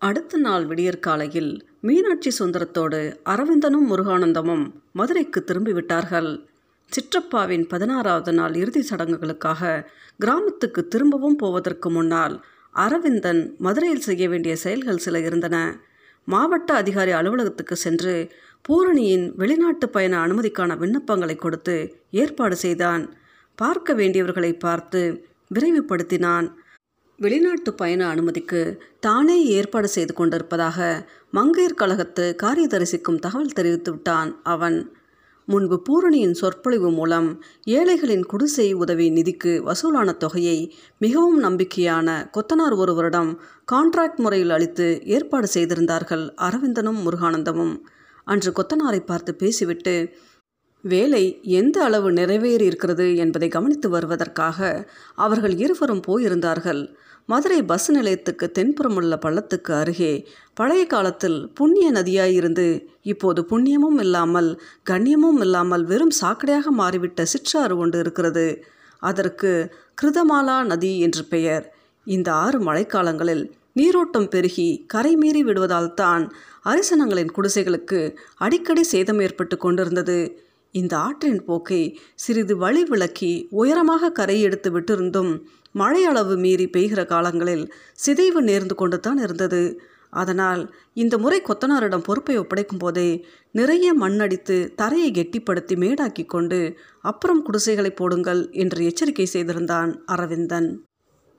அடுத்த நாள் விடியற்காலையில் மீனாட்சி சுந்தரத்தோடு அரவிந்தனும் முருகானந்தமும் மதுரைக்கு திரும்பிவிட்டார்கள். சிற்றப்பாவின் பதினாறாவது நாள் இறுதி சடங்குகளுக்காக கிராமத்துக்கு திரும்பவும் போவதற்கு முன்னால் அரவிந்தன் மதுரையில் செய்ய வேண்டிய செயல்கள் சில இருந்தன. மாவட்ட அதிகாரி அலுவலகத்துக்கு சென்று பூரணியின் வெளிநாட்டு பயண அனுமதிக்கான விண்ணப்பங்களை கொடுத்து ஏற்பாடு செய்தான். பார்க்க வேண்டியவர்களை பார்த்து விரைவுபடுத்தினான். வெளிநாட்டு பயண அனுமதிக்கு தானே ஏற்பாடு செய்து கொண்டிருப்பதாக மங்கையர் கழகத்து காரியதரிசிக்கும் தகவல் தெரிவித்துவிட்டான் அவன். முன்பு பூரணியின் சொற்பொழிவு மூலம் ஏழைகளின் குடிசை உதவி நிதிக்கு வசூலான தொகையை மிகவும் நம்பிக்கையான கொத்தனார் ஒருவரிடம் கான்ட்ராக்ட் முறையில் அளித்து ஏற்பாடு செய்திருந்தார்கள் அரவிந்தனும் முருகானந்தமும். அன்று கொத்தனாரை பார்த்து பேசிவிட்டு வேலை எந்த அளவு நிறைவேறி இருக்கிறது என்பதை கவனித்து வருவதற்காக அவர்கள் இருவரும் போயிருந்தார்கள். மதுரை பஸ் நிலையத்துக்கு தென்புறமுள்ள பள்ளத்துக்கு அருகே பழைய காலத்தில் புண்ணிய நதியாயிருந்து இப்போது புண்ணியமும் இல்லாமல் கண்ணியமும் இல்லாமல் வெறும் சாக்கடையாக மாறிவிட்ட சிற்றாறு ஒன்று இருக்கிறது. அதற்கு கிருதமாலா நதி என்று பெயர். இந்த ஆறு மழைக்காலங்களில் நீரோட்டம் பெருகி கரை மீறி விடுவதால் தான் அரிசனங்களின் குடிசைகளுக்கு அடிக்கடி சேதம் ஏற்பட்டு கொண்டிருந்தது. இந்த ஆற்றின் போக்கை சிறிது வழி விளக்கி உயரமாக கரை எடுத்து விட்டிருந்தும் மழை அளவு மீறி பெய்கிற காலங்களில் சிதைவு நேர்ந்து கொண்டு தான் இருந்தது. அதனால் இந்த முறை கொத்தனாரிடம் பொறுப்பை ஒப்படைக்கும் போதே நிறைய மண்ணடித்து தரையை கெட்டிப்படுத்தி மேடாக்கி கொண்டு அப்புறம் குடிசைகளை போடுங்கள் என்று எச்சரிக்கை செய்திருந்தான் அரவிந்தன்.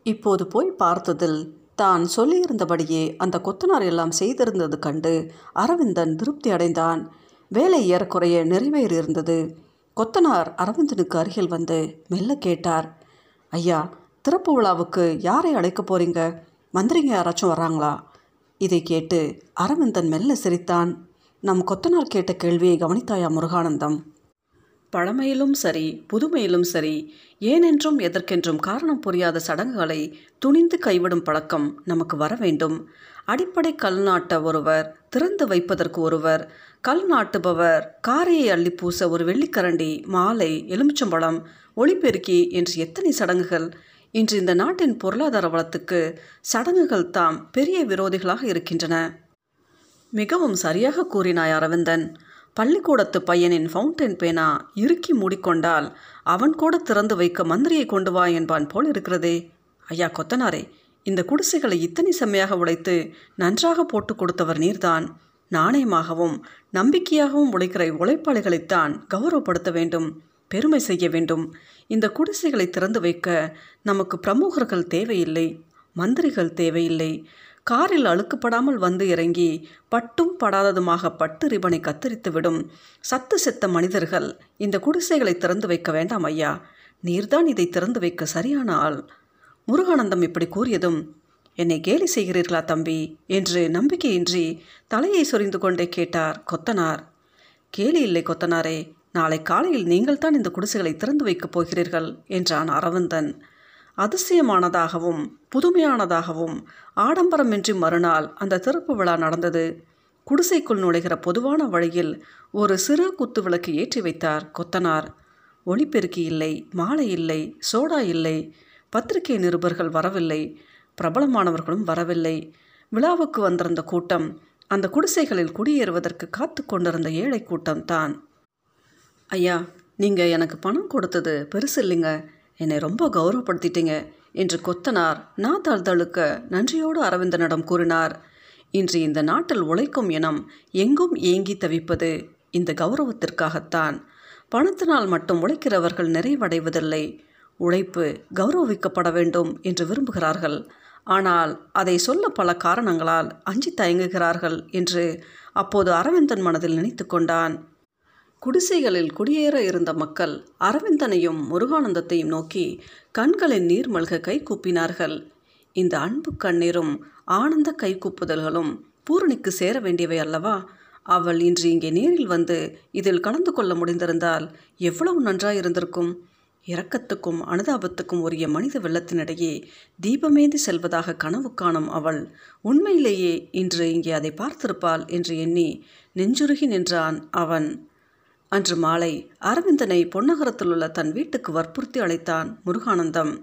இப்போது போய் பார்த்ததில் தான் சொல்லியிருந்தபடியே அந்த கொத்தனார் எல்லாம் செய்திருந்தது கண்டு அரவிந்தன் திருப்தி அடைந்தான். வேலை ஏறக்குறைய நிறைவேறியிருந்தது கொத்தனார் அரவிந்தனுக்கு அருகில் வந்து மெல்ல கேட்டார் ஐயா திறப்பு விழாவுக்கு யாரை அழைக்க போறீங்க? மந்திரிங்க யாராச்சும் வராங்களா இதை கேட்டு அரவிந்தன் மெல்ல சிரித்தான். நம் கொத்தனார் கேட்ட கேள்வியை கவனித்தாயா முருகானந்தம்? பழமையிலும் சரி புதுமையிலும் சரி ஏனென்றும் எதற்கென்றும் காரணம் புரியாத சடங்குகளை துணிந்து கைவிடும் பழக்கம் நமக்கு வர வேண்டும். அடிப்படை கல் நாட்ட ஒருவர் திறந்து வைப்பதற்கு ஒருவர் கல் நாட்டுபவர் காரையை அள்ளி பூச ஒரு வெள்ளிக்கரண்டி மாலை எலுமிச்சம்பழம் ஒளிபெருக்கி என்று எத்தனை சடங்குகள் இன்று இந்த நாட்டின் பொருளாதார வளத்துக்கு சடங்குகள் தாம் பெரிய விரோதிகளாக இருக்கின்றன. மிகவும் சரியாக கூறினாய் அரவிந்தன். பள்ளிக்கூடத்து பையனின் ஃபவுண்டைன் பேனா இறுக்கி மூடிக்கொண்டால் அவன் கூட திறந்து வைக்க மந்திரியை கொண்டு வா என்பான் போல் இருக்கிறதே. ஐயா கொத்தனாரே இந்த குடிசைகளை இத்தனை செம்மையாக உழைத்து நன்றாக போட்டு கொடுத்தவர் நீர்தான். நாணயமாகவும் நம்பிக்கையாகவும் உழைக்கிற உழைப்பாளிகளைத்தான் கௌரவப்படுத்த வேண்டும். பெருமை செய்ய வேண்டும். இந்த குடிசைகளை திறந்து வைக்க நமக்கு பிரமுகர்கள் தேவையில்லை மந்திரிகள் தேவையில்லை. காரில் அழுக்குப்படாமல் வந்து இறங்கி பட்டும் படாததுமாக பட்டு ரிபனை கத்தரித்து விடும் சத்து செத்த மனிதர்கள் இந்த குடிசைகளை திறந்து வைக்க வேண்டாம் ஐயா. நீர்தான் இதை திறந்து வைக்க சரியான ஆள். முருகானந்தம் இப்படி கூறியதும் என்னை கேலி செய்கிறீர்களா தம்பி? என்று நம்பிக்கையின்றி தலையை சொரிந்து கொண்டே கேட்டார் கொத்தனார். கேலி இல்லை கொத்தனாரே நாளை காலையில் நீங்கள்தான் இந்த குடிசைகளை திறந்து வைக்கப் போகிறீர்கள் என்றான் அரவிந்தன். அதிசயமானதாகவும் புதுமையானதாகவும் ஆடம்பரமின்றி மறுநாள் அந்த திறப்பு விழா நடந்தது. குடிசைக்குள் நுழைகிற பொதுவான வழியில் ஒரு சிறு குத்து விளக்கு ஏற்றி வைத்தார் கொத்தனார். ஒளிப்பெருக்கி இல்லை மாலை இல்லை சோடா இல்லை பத்திரிகை நிருபர்கள் வரவில்லை பிரபலமானவர்களும் வரவில்லை. விழாவுக்கு வந்திருந்த கூட்டம் அந்த குடிசைகளில் குடியேறுவதற்கு காத்து கொண்டிருந்த ஏழை கூட்டம்தான். ஐயா நீங்கள் எனக்கு பணம் கொடுத்தது பெருசு இல்லைங்க. என்னை ரொம்ப கௌரவப்படுத்திட்டீங்க என்று கொத்தனார் நாத்தார்தழுக்க நன்றியோடு அரவிந்தனிடம் கூறினார். இன்று இந்த நாட்டில் உழைக்கும் இனம் எங்கும் ஏங்கி தவிப்பது இந்த கௌரவத்திற்காகத்தான். பணத்தினால் மட்டும் உழைக்கிறவர்கள் நிறைவடைவதில்லை. உழைப்பு கௌரவிக்கப்பட வேண்டும் என்று விரும்புகிறார்கள். ஆனால் அதை சொல்ல பல காரணங்களால் அஞ்சி தயங்குகிறார்கள் என்று அப்போது அரவிந்தன் மனதில் நினைத்து கொண்டான். குடிசைகளில் குடியேற இருந்த மக்கள் அரவிந்தனையும் முருகானந்தத்தையும் நோக்கி கண்களின் நீர் மல்க கை கூப்பினார்கள். இந்த அன்பு கண்ணீரும் ஆனந்த கை கூப்புதல்களும் பூரணிக்கு சேர வேண்டியவை அல்லவா? அவள் இன்று இங்கே நேரில் வந்து இதில் கலந்து கொள்ள முடிந்திருந்தால் எவ்வளவு நன்றாயிருந்திருக்கும் இரக்கத்துக்கும் அனுதாபத்துக்கும் உரிய மனித வெள்ளத்தினிடையே தீபமேந்தி செல்வதாக கனவு காணும் அவள். உண்மையிலேயே இன்று இங்கே அதை பார்த்திருப்பாள் என்று எண்ணி நெஞ்சுருகி நின்றான் அவன். அன்று மாலை அரவிந்தனை பொன்னகரத்தில் உள்ள தன் வீட்டுக்கு வற்புறுத்தி அழைத்தான் முருகானந்தம்.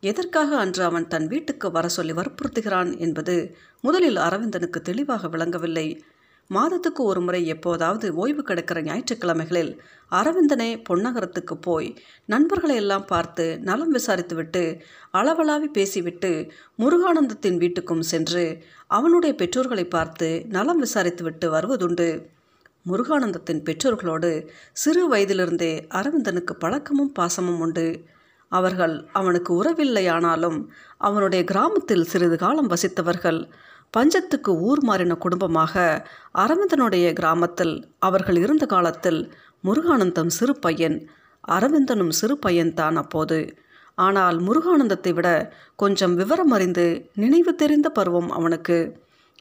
எதற்காக அன்று அவன் தன் வீட்டுக்கு வர சொல்லி வற்புறுத்துகிறான் என்பது முதலில் அரவிந்தனுக்கு தெளிவாக விளங்கவில்லை. மாதத்துக்கு ஒரு முறை எப்போதாவது ஓய்வு கிடைக்கிற ஞாயிற்றுக்கிழமைகளில் அரவிந்தனே பொன்னகரத்துக்கு போய் நண்பர்களை எல்லாம் பார்த்து நலம் விசாரித்துவிட்டு அளவலாவி பேசிவிட்டு முருகானந்தத்தின் வீட்டுக்கும் சென்று அவனுடைய பெற்றோர்களை பார்த்து நலம் விசாரித்துவிட்டு வருவதுண்டு. முருகானந்தத்தின் பெற்றோர்களோடு சிறு வயதிலிருந்தே அரவிந்தனுக்கு பழக்கமும் பாசமும் உண்டு. அவர்கள் அவனுக்கு உறவில்லையானாலும் அவனுடைய கிராமத்தில் சிறிது காலம் வசித்தவர்கள் பஞ்சத்துக்கு ஊர் மாறின குடும்பமாக அரவிந்தனுடைய கிராமத்தில் அவர்கள் இருந்த காலத்தில் முருகானந்தம் சிறு பையன் அரவிந்தனும் சிறு பையன்தான் அப்போது. ஆனால் முருகானந்தத்தை விட கொஞ்சம் விவரம் அறிந்து நினைவு தெரிந்த பருவம் அவனுக்கு.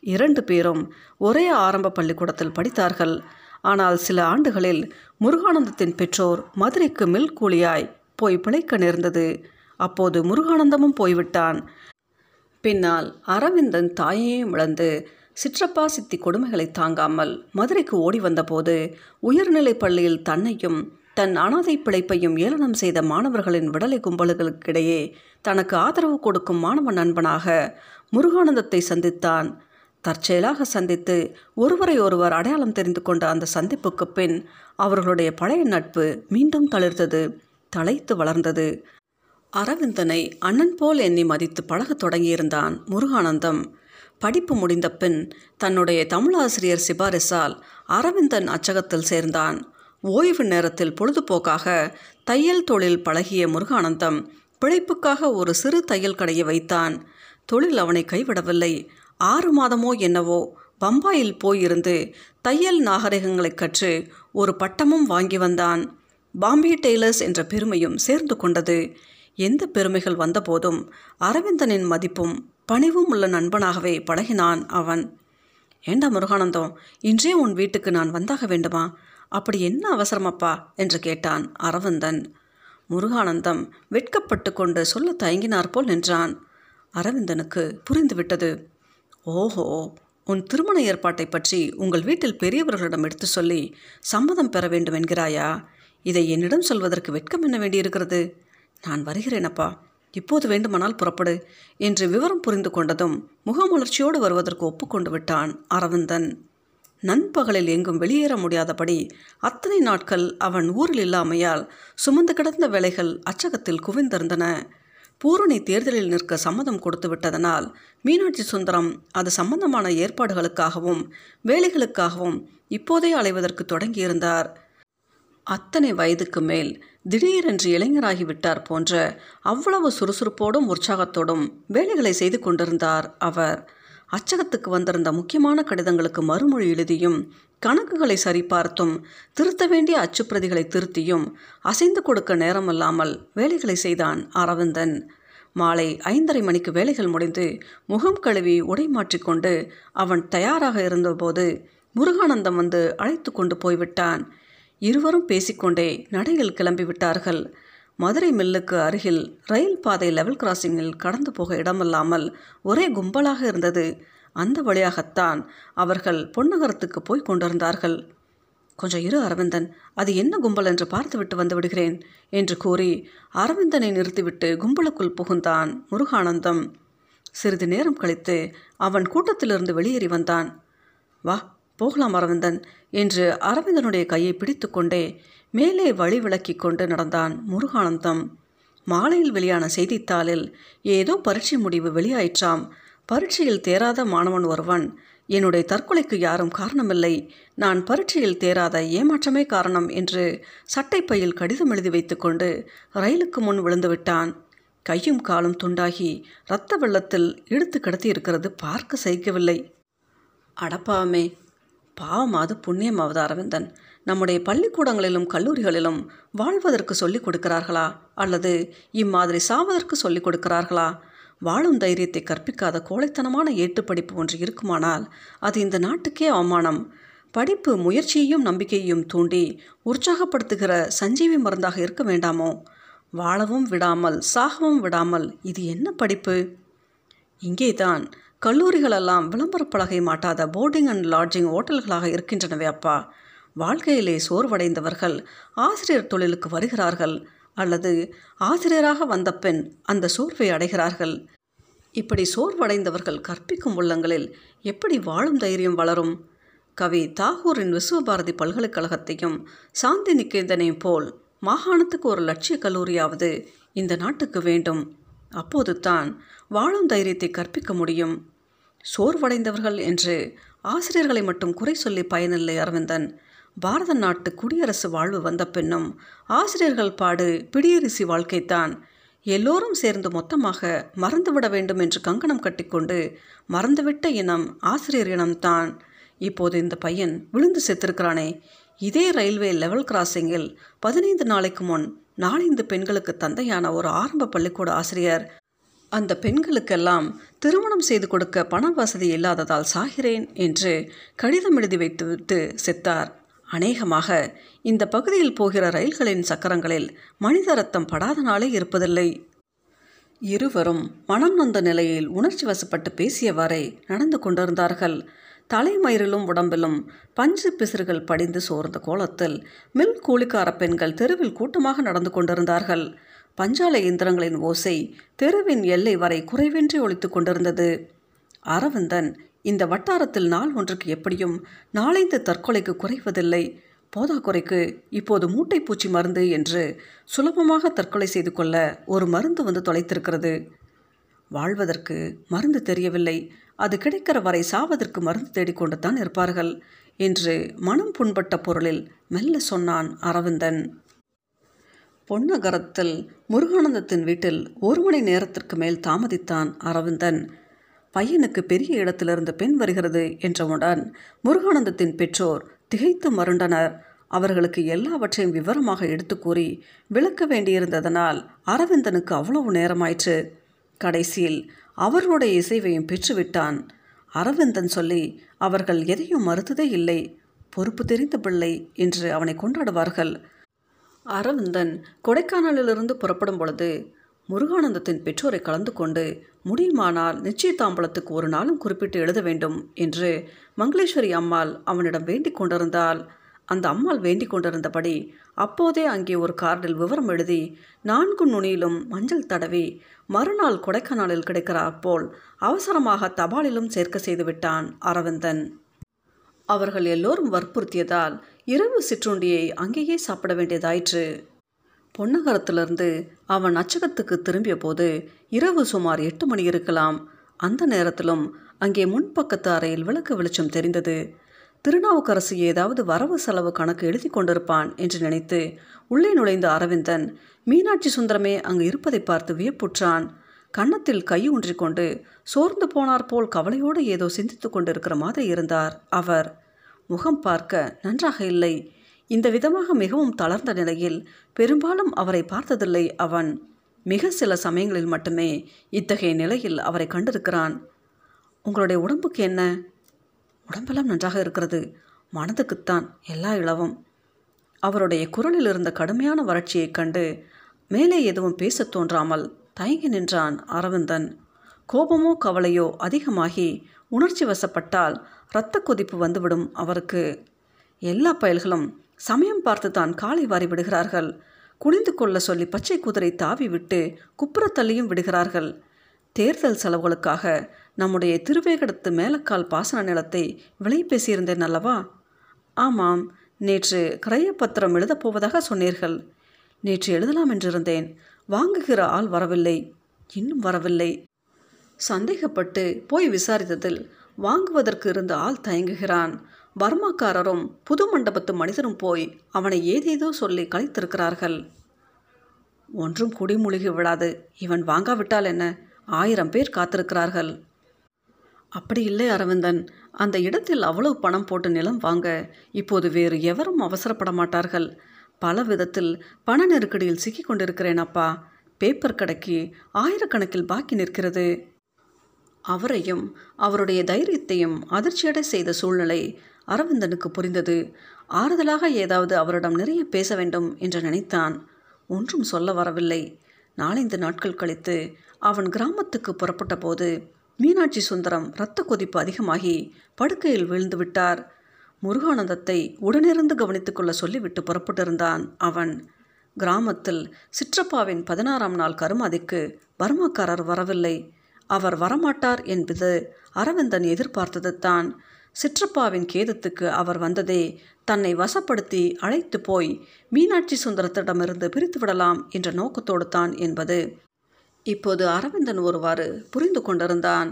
இரண்டு பேரும் ஒரே ஆரம்ப பள்ளிக்கூடத்தில் படித்தார்கள். ஆனால் சில ஆண்டுகளில் முருகானந்தத்தின் பெற்றோர் மதுரைக்கு மில் கூலியாய் போய் பிழைக்க நேர்ந்தது. அப்போது முருகானந்தமும் போய்விட்டான். பின்னால் அரவிந்தன் தாயையும் இழந்து சிற்றப்பா சித்தி கொடுமைகளை தாங்காமல் மதுரைக்கு ஓடி வந்தபோது உயர்நிலைப் பள்ளியில் தன்னையும் தன் அனாதை பிழைப்பையும் ஏளனம் செய்த மாணவர்களின் விடலை கும்பல்களுக்கிடையே தனக்கு ஆதரவு கொடுக்கும் மாணவ நண்பனாக முருகானந்தத்தை சந்தித்தான். தற்செயலாக சந்தித்து ஒருவரை ஒருவர் அடையாளம் தெரிந்து கொண்ட அந்த சந்திப்புக்கு பின் அவர்களுடைய பழைய நட்பு மீண்டும் தளிர்த்தது தழைத்து வளர்ந்தது. அரவிந்தனை அண்ணன் போல் எண்ணி மதித்து பழகத் தொடங்கியிருந்தான் முருகானந்தம். படிப்பு முடிந்த பின் தன்னுடைய தமிழாசிரியர் சிபாரிசால் அரவிந்தன் அச்சகத்தில் சேர்ந்தான். ஓய்வு நேரத்தில் பொழுதுபோக்காக தையல் தொழில் பழகிய முருகானந்தம் பிழைப்புக்காக ஒரு சிறு தையல் கடையை வைத்தான். தொழில் அவனை கைவிடவில்லை. ஆறு மாதமோ என்னவோ பம்பாயில் போயிருந்து தையல் நாகரிகங்களை கற்று ஒரு பட்டமும் வாங்கி வந்தான். பாம்பே டெய்லர்ஸ் என்ற பெருமையும் சேர்ந்து கொண்டது. எந்த பெருமைகள் வந்தபோதும் அரவிந்தனின் மதிப்பும் பணிவும் உள்ள நண்பனாகவே பழகினான் அவன். ஏண்டா முருகானந்தம் இன்றே உன் வீட்டுக்கு நான் வந்தாக வேண்டுமா? அப்படி என்ன அவசரமப்பா? என்று கேட்டான் அரவிந்தன். முருகானந்தம் வெட்கப்பட்டு கொண்டு சொல்ல தயங்கினார் போல் நின்றான். அரவிந்தனுக்கு புரிந்துவிட்டது. ஓஹோ உன் திருமண ஏற்பாட்டை பற்றி உங்கள் வீட்டில் பெரியவர்களிடம் எடுத்து சொல்லி சம்மதம் பெற வேண்டும் என்கிறாயா? இதை என்னிடம் சொல்வதற்கு வெட்கம் என்ன வேண்டியிருக்கிறது? நான் வருகிறேனப்பா. இப்போது வேண்டுமானால் புறப்படு என்று விவரம் புரிந்து கொண்டதும் முகமலர்ச்சியோடு வருவதற்கு ஒப்புக்கொண்டு விட்டான் அரவிந்தன். நண்பகலில் எங்கும் வெளியேற முடியாதபடி அத்தனை நாட்கள் அவன் ஊரில் இல்லாமையால் சுமந்து கிடந்த வேலைகள் அச்சகத்தில் குவிந்திருந்தன. பூரணி தேர்தலில் நிற்க சம்மதம் கொடுத்து விட்டதனால் மீனாட்சி சுந்தரம் அது சம்பந்தமான ஏற்பாடுகளுக்காகவும் வேலைகளுக்காகவும் இப்போதே அலைவதற்கு தொடங்கியிருந்தார். அத்தனை வயதுக்கு மேல் திடீரென்று இளைஞராகிவிட்டார் போன்ற அவ்வளவு சுறுசுறுப்போடும் உற்சாகத்தோடும் வேலைகளை செய்து கொண்டிருந்தார் அவர். அச்சகத்துக்கு வந்திருந்த முக்கியமான கடிதங்களுக்கு மறுமொழி எழுதியும் கணக்குகளை சரிபார்த்தும் திருத்த வேண்டிய அச்சுப்பிரதிகளை திருத்தியும் அசைந்து கொடுக்க நேரமில்லாமல் வேலைகளை செய்தான் அரவிந்தன். மாலை ஐந்தரை மணிக்கு வேலைகள் முடிந்து முகம் கழுவி உடை மாற்றிக்கொண்டு அவன் தயாராக இருந்தபோது முருகானந்தம் வந்து அழைத்து கொண்டு போய்விட்டான். இருவரும் பேசிக்கொண்டே நடையில் கிளம்பிவிட்டார்கள் மதுரை மில்லுக்கு அருகில் ரயில் பாதை லெவல் கிராசிங்கில் கடந்து போக இடமில்லாமல் ஒரே கும்பலாக இருந்தது. அந்த வழியாகத்தான் அவர்கள் பொன்னகரத்துக்கு போய் கொண்டிருந்தார்கள். கொஞ்சம் இரு அரவிந்தன் அது என்ன கும்பல் என்று பார்த்துவிட்டு வந்து விடுகிறேன் என்று கூறி அரவிந்தனை நிறுத்திவிட்டு கும்பலுக்குள் புகுந்தான் முருகானந்தம். சிறிது நேரம் கழித்து அவன் கூட்டத்திலிருந்து வெளியேறி வந்தான். வா போகலாம் அரவிந்தன் என்று அரவிந்தனுடைய கையை பிடித்து கொண்டே மேலே வழி விளக்கி கொண்டு நடந்தான் முருகானந்தம். மாலையில் வெளியான செய்தித்தாளில் ஏதோ பரீட்சை முடிவு வெளியாயிற்றாம். பரீட்சையில் தேராத மாணவன் ஒருவன். என்னுடைய தற்கொலைக்கு யாரும் காரணமில்லை. நான் பரீட்சையில் தேராத ஏமாற்றமே காரணம் என்று சட்டைப்பையில் கடிதம் எழுதி வைத்துக்கொண்டு ரயிலுக்கு முன் விழுந்துவிட்டான் கையும் காலும் துண்டாகி இரத்த வெள்ளத்தில் இழுத்து கிடத்தி இருக்கிறது பார்க்க சகிக்கவில்லை. அடப்பாமே! பாவமாவது புண்ணியமாவது அரவிந்தன். நம்முடைய பள்ளிக்கூடங்களிலும் கல்லூரிகளிலும் வாழ்வதற்கு சொல்லிக் கொடுக்கிறார்களா? அல்லது இம்மாதிரி சாவதற்கு சொல்லிக் கொடுக்கிறார்களா? வாழும் தைரியத்தை கற்பிக்காத கோழைத்தனமான ஏட்டுப்படிப்பு ஒன்று இருக்குமானால் அது இந்த நாட்டுக்கே அவமானம். படிப்பு முயற்சியையும் நம்பிக்கையையும் தூண்டி உற்சாகப்படுத்துகிற சஞ்சீவி மருந்தாக இருக்க வேண்டாமோ? வாழவும் விடாமல் சாகவும் விடாமல் இது என்ன படிப்பு? இங்கேதான். கல்லூரிகளெல்லாம் விளம்பரப் பலகை மாட்டாத போர்டிங் அண்ட் லாட்ஜிங் ஓட்டல்களாக இருக்கின்றனவே அப்பா. வாழ்க்கையிலே சோர்வடைந்தவர்கள் ஆசிரியர் தொழிலுக்கு வருகிறார்கள். அல்லது ஆசிரியராக வந்த பெண் அந்த சோர்வை அடைகிறார்கள். இப்படி சோர்வடைந்தவர்கள் கற்பிக்கும் உள்ளங்களில் எப்படி வாழும் தைரியம் வளரும்? கவி தாகூரின் விஸ்வபாரதி பல்கலைக்கழகத்தையும் சாந்தி நிகேதனையும் போல் மாகாணத்துக்கு ஒரு லட்சிய கல்லூரியாவது இந்த நாட்டுக்கு வேண்டும். அப்போது தான் வாழும் தைரியத்தை கற்பிக்க முடியும். சோர்வடைந்தவர்கள் என்று ஆசிரியர்களை மட்டும் குறை சொல்லி பயனில்லை அரவிந்தன். பாரத நாட்டு குடியரசு வாழ்வு வந்த பின்னும் ஆசிரியர்கள் பாடு பிடியரிசி வாழ்க்கைத்தான். எல்லோரும் சேர்ந்து மொத்தமாக மறந்துவிட வேண்டும் என்று கங்கணம் கட்டிக்கொண்டு மறந்துவிட்ட இனம் ஆசிரியர் இனம்தான். இப்போது இந்த பையன் விழுந்து செத்திருக்கிறானே. இதே ரயில்வே லெவல் கிராசிங்கில் பதினைந்து நாளைக்கு முன் நாலந்து பெண்களுக்கு தந்தையான ஒரு ஆரம்ப பள்ளிக்கூட ஆசிரியர். அந்த பெண்களுக்கெல்லாம் திருமணம் செய்து கொடுக்க பண வசதி இல்லாததால் சாகிறேன் என்று கடிதம் எழுதி வைத்துவிட்டு செத்தார். அநேகமாக இந்த பகுதியில் போகிற ரயில்களின் சக்கரங்களில் மனித ரத்தம் படாத நாளே இருப்பதில்லை. இருவரும் மனம் நொந்த நிலையில் உணர்ச்சி வசப்பட்டு பேசியவாறே நடந்து கொண்டிருந்தார்கள். தலைமயிரிலும் உடம்பிலும் பஞ்சு பிசிறுகள் படிந்து சோர்ந்த கோலத்தில் மில் கூலிக்கார பெண்கள் தெருவில் கூட்டமாக நடந்து கொண்டிருந்தார்கள். பஞ்சாலை இயந்திரங்களின் ஓசை தெருவின் எல்லை வரை குறைவின்றி ஒழித்து கொண்டிருந்தது. அரவிந்தன் இந்த வட்டாரத்தில் நாள் ஒன்றுக்கு எப்படியும் நாளைந்து தற்கொலைக்கு குறைவதில்லை. போதாக்குறைக்கு இப்போது மூட்டை பூச்சி மருந்து என்று சுலபமாக தற்கொலை செய்து கொள்ள ஒரு மருந்து வந்து தொலைத்திருக்கிறது. வாழ்வதற்கு மருந்து தெரியவில்லை. அது கிடைக்கிற வரை சாவதற்கு மருந்து தேடிக்கொண்டு தான் இருப்பார்கள் என்று மனம் புண்பட்ட பொருளில் மெல்ல சொன்னான் அரவிந்தன். பொன்னகரத்தில் முருகானந்தத்தின் வீட்டில் ஒரு மணி நேரத்திற்கு மேல் தாமதித்தான் அரவிந்தன். பையனுக்கு பெரிய இடத்திலிருந்து பெண் வருகிறது என்றவுடன் முருகானந்தத்தின் பெற்றோர் திகைத்து மருண்டனர். அவர்களுக்கு எல்லாவற்றையும் விவரமாக எடுத்து கூறி விளக்க வேண்டியிருந்ததனால் அரவிந்தனுக்கு அவ்வளவு நேரமாயிற்று. கடைசியில் அவர்களுடைய இசைவையும் பெற்றுவிட்டான். அரவிந்தன் சொல்லி அவர்கள் எதையும் மறுத்ததே இல்லை. பொறுப்பு தெரிந்த பிள்ளை என்று அவனை கொண்டாடுவார்கள். அரவிந்தன் கொடைக்கானலிலிருந்து புறப்படும் பொழுது முருகானந்தத்தின் பெற்றோரை கலந்து கொண்டு முடியுமானால் நிச்சயதாம்பலத்துக்கு ஒரு நாளும் குறிப்பிட்டு எழுத வேண்டும் என்று மங்களேஸ்வரி அம்மாள் அவனிடம் வேண்டிக் கொண்டிருந்தால் அந்த அம்மாள் வேண்டிக் கொண்டிருந்தபடி அப்போதே அங்கே ஒரு கார்டில் விவரம் எழுதி நான்கு நுனியிலும் மஞ்சள் தடவி மறுநாள் கொடைக்கானலில் கிடைக்கிறார் போல் அவசரமாக தபாலிலும் சேர்க்க செய்துவிட்டான் அரவிந்தன். அவர்கள் எல்லோரும் வற்புறுத்தியதால் இரவு சிற்றுண்டியை அங்கேயே சாப்பிட வேண்டியதாயிற்று. பொன்னகரத்திலிருந்து அவன் அச்சகத்துக்கு திரும்பிய போது இரவு சுமார் எட்டு மணி இருக்கலாம். அந்த நேரத்திலும் அங்கே முன்பக்கத்து அறையில் விளக்கு வெளிச்சம் தெரிந்தது. திருநாவுக்கரசு ஏதாவது வரவு செலவு கணக்கு எழுதி கொண்டிருப்பான் என்று நினைத்து உள்ளே நுழைந்த அரவிந்தன் மீனாட்சி சுந்தரமே அங்கு இருப்பதை பார்த்து வியப்புற்றான். கன்னத்தில் கை கொண்டு சோர்ந்து போனார் போல் கவலையோடு ஏதோ சிந்தித்து கொண்டிருக்கிற மாதிரி இருந்தார். அவர் முகம் பார்க்க நன்றாக இல்லை. இந்த விதமாக மிகவும் தளர்ந்த நிலையில் பெரும்பாலும் அவரை பார்த்ததில்லை அவன். மிக சில சமயங்களில் மட்டுமே இத்தகைய நிலையில் அவரை கண்டிருக்கிறான். உங்களுடைய உடம்புக்கு என்ன? உடம்பெல்லாம் நன்றாக இருக்கிறது. மனதுக்குத்தான் எல்லா இளவும். அவருடைய குரலில் இருந்த கடுமையான வறட்சியைக் கண்டு மேலே எதுவும் பேசத் தோன்றாமல் தயங்கி நின்றான் அரவிந்தன். கோபமோ கவலையோ அதிகமாகி உணர்ச்சி வசப்பட்டால் இரத்த கொதிப்பு வந்துவிடும் அவருக்கு. எல்லா பயல்களும் சமயம் பார்த்து தான் காலை வாரி விடுகிறார்கள். குனிந்து கொள்ள சொல்லி பச்சை குதிரை தாவி விட்டு குப்புறத்தள்ளியும் விடுகிறார்கள். தேர்தல் செலவுகளுக்காக நம்முடைய திருவேகடத்து மேலக்கால் பாசன நிலத்தை விலை பேசியிருந்தேன் அல்லவா? ஆமாம் நேற்று கிரயப்பத்திரம் எழுதப் போவதாக சொன்னீர்கள். நேற்று எழுதலாம் என்றிருந்தேன். வாங்குகிற ஆள் வரவில்லை. இன்னும் வரவில்லை. சந்தேகப்பட்டு போய் விசாரித்ததில் வாங்குவதற்கு இருந்த ஆள் தயங்குகிறான். பர்மாக்காரரும் புது மண்டபத்து மனிதரும் போய் அவனை ஏதேதோ சொல்லி கலைத்திருக்கிறார்கள் ஒன்றும் குடிமூழ்கி விடாது இவன் வாங்காவிட்டால் என்ன? ஆயிரம் பேர் காத்திருக்கிறார்கள். அப்படி இல்லை அரவிந்தன். அந்த இடத்தில் அவ்வளவு பணம் போட்டு நிலம் வாங்க இப்போது வேறு எவரும் அவசரப்பட மாட்டார்கள். பல விதத்தில் பண நெருக்கடியில் சிக்கிக் கொண்டிருக்கிறேன் அப்பா. பேப்பர் கடைக்கு ஆயிரக்கணக்கில் பாக்கி நிற்கிறது. அவரையும் அவருடைய தைரியத்தையும் அதிர்ச்சியடை செய்த சூழ்நிலை அரவிந்தனுக்கு புரிந்தது. ஆறுதலாக ஏதாவது அவரிடம் நிறைய பேச வேண்டும் என்று நினைத்தான். ஒன்றும் சொல்ல வரவில்லை. நாலந்து நாட்கள் கழித்து அவன் கிராமத்துக்கு புறப்பட்ட போது மீனாட்சி சுந்தரம் இரத்த கொதிப்பு அதிகமாகி படுக்கையில் விழுந்து விட்டார். முருகானந்தத்தை உடனிருந்து கவனித்துக் கொள்ள சொல்லிவிட்டு புறப்பட்டிருந்தான் அவன். கிராமத்தில் சிற்றப்பாவின் பதினாறாம் நாள் கருமாதிக்கு பர்மாக்காரர் வரவில்லை. அவர் வரமாட்டார் என்பது அரவிந்தன் எதிர்பார்த்தது தான். சிற்றப்பாவின் கேதத்துக்கு அவர் வந்ததே தன்னை வசப்படுத்தி அழைத்து போய் மீனாட்சி சுந்தரத்திடமிருந்து பிரித்து விடலாம் என்ற நோக்கத்தோடு தான் என்பது. இப்போது அரவிந்தன் ஒருவாறு புரிந்து கொண்டிருந்தான்.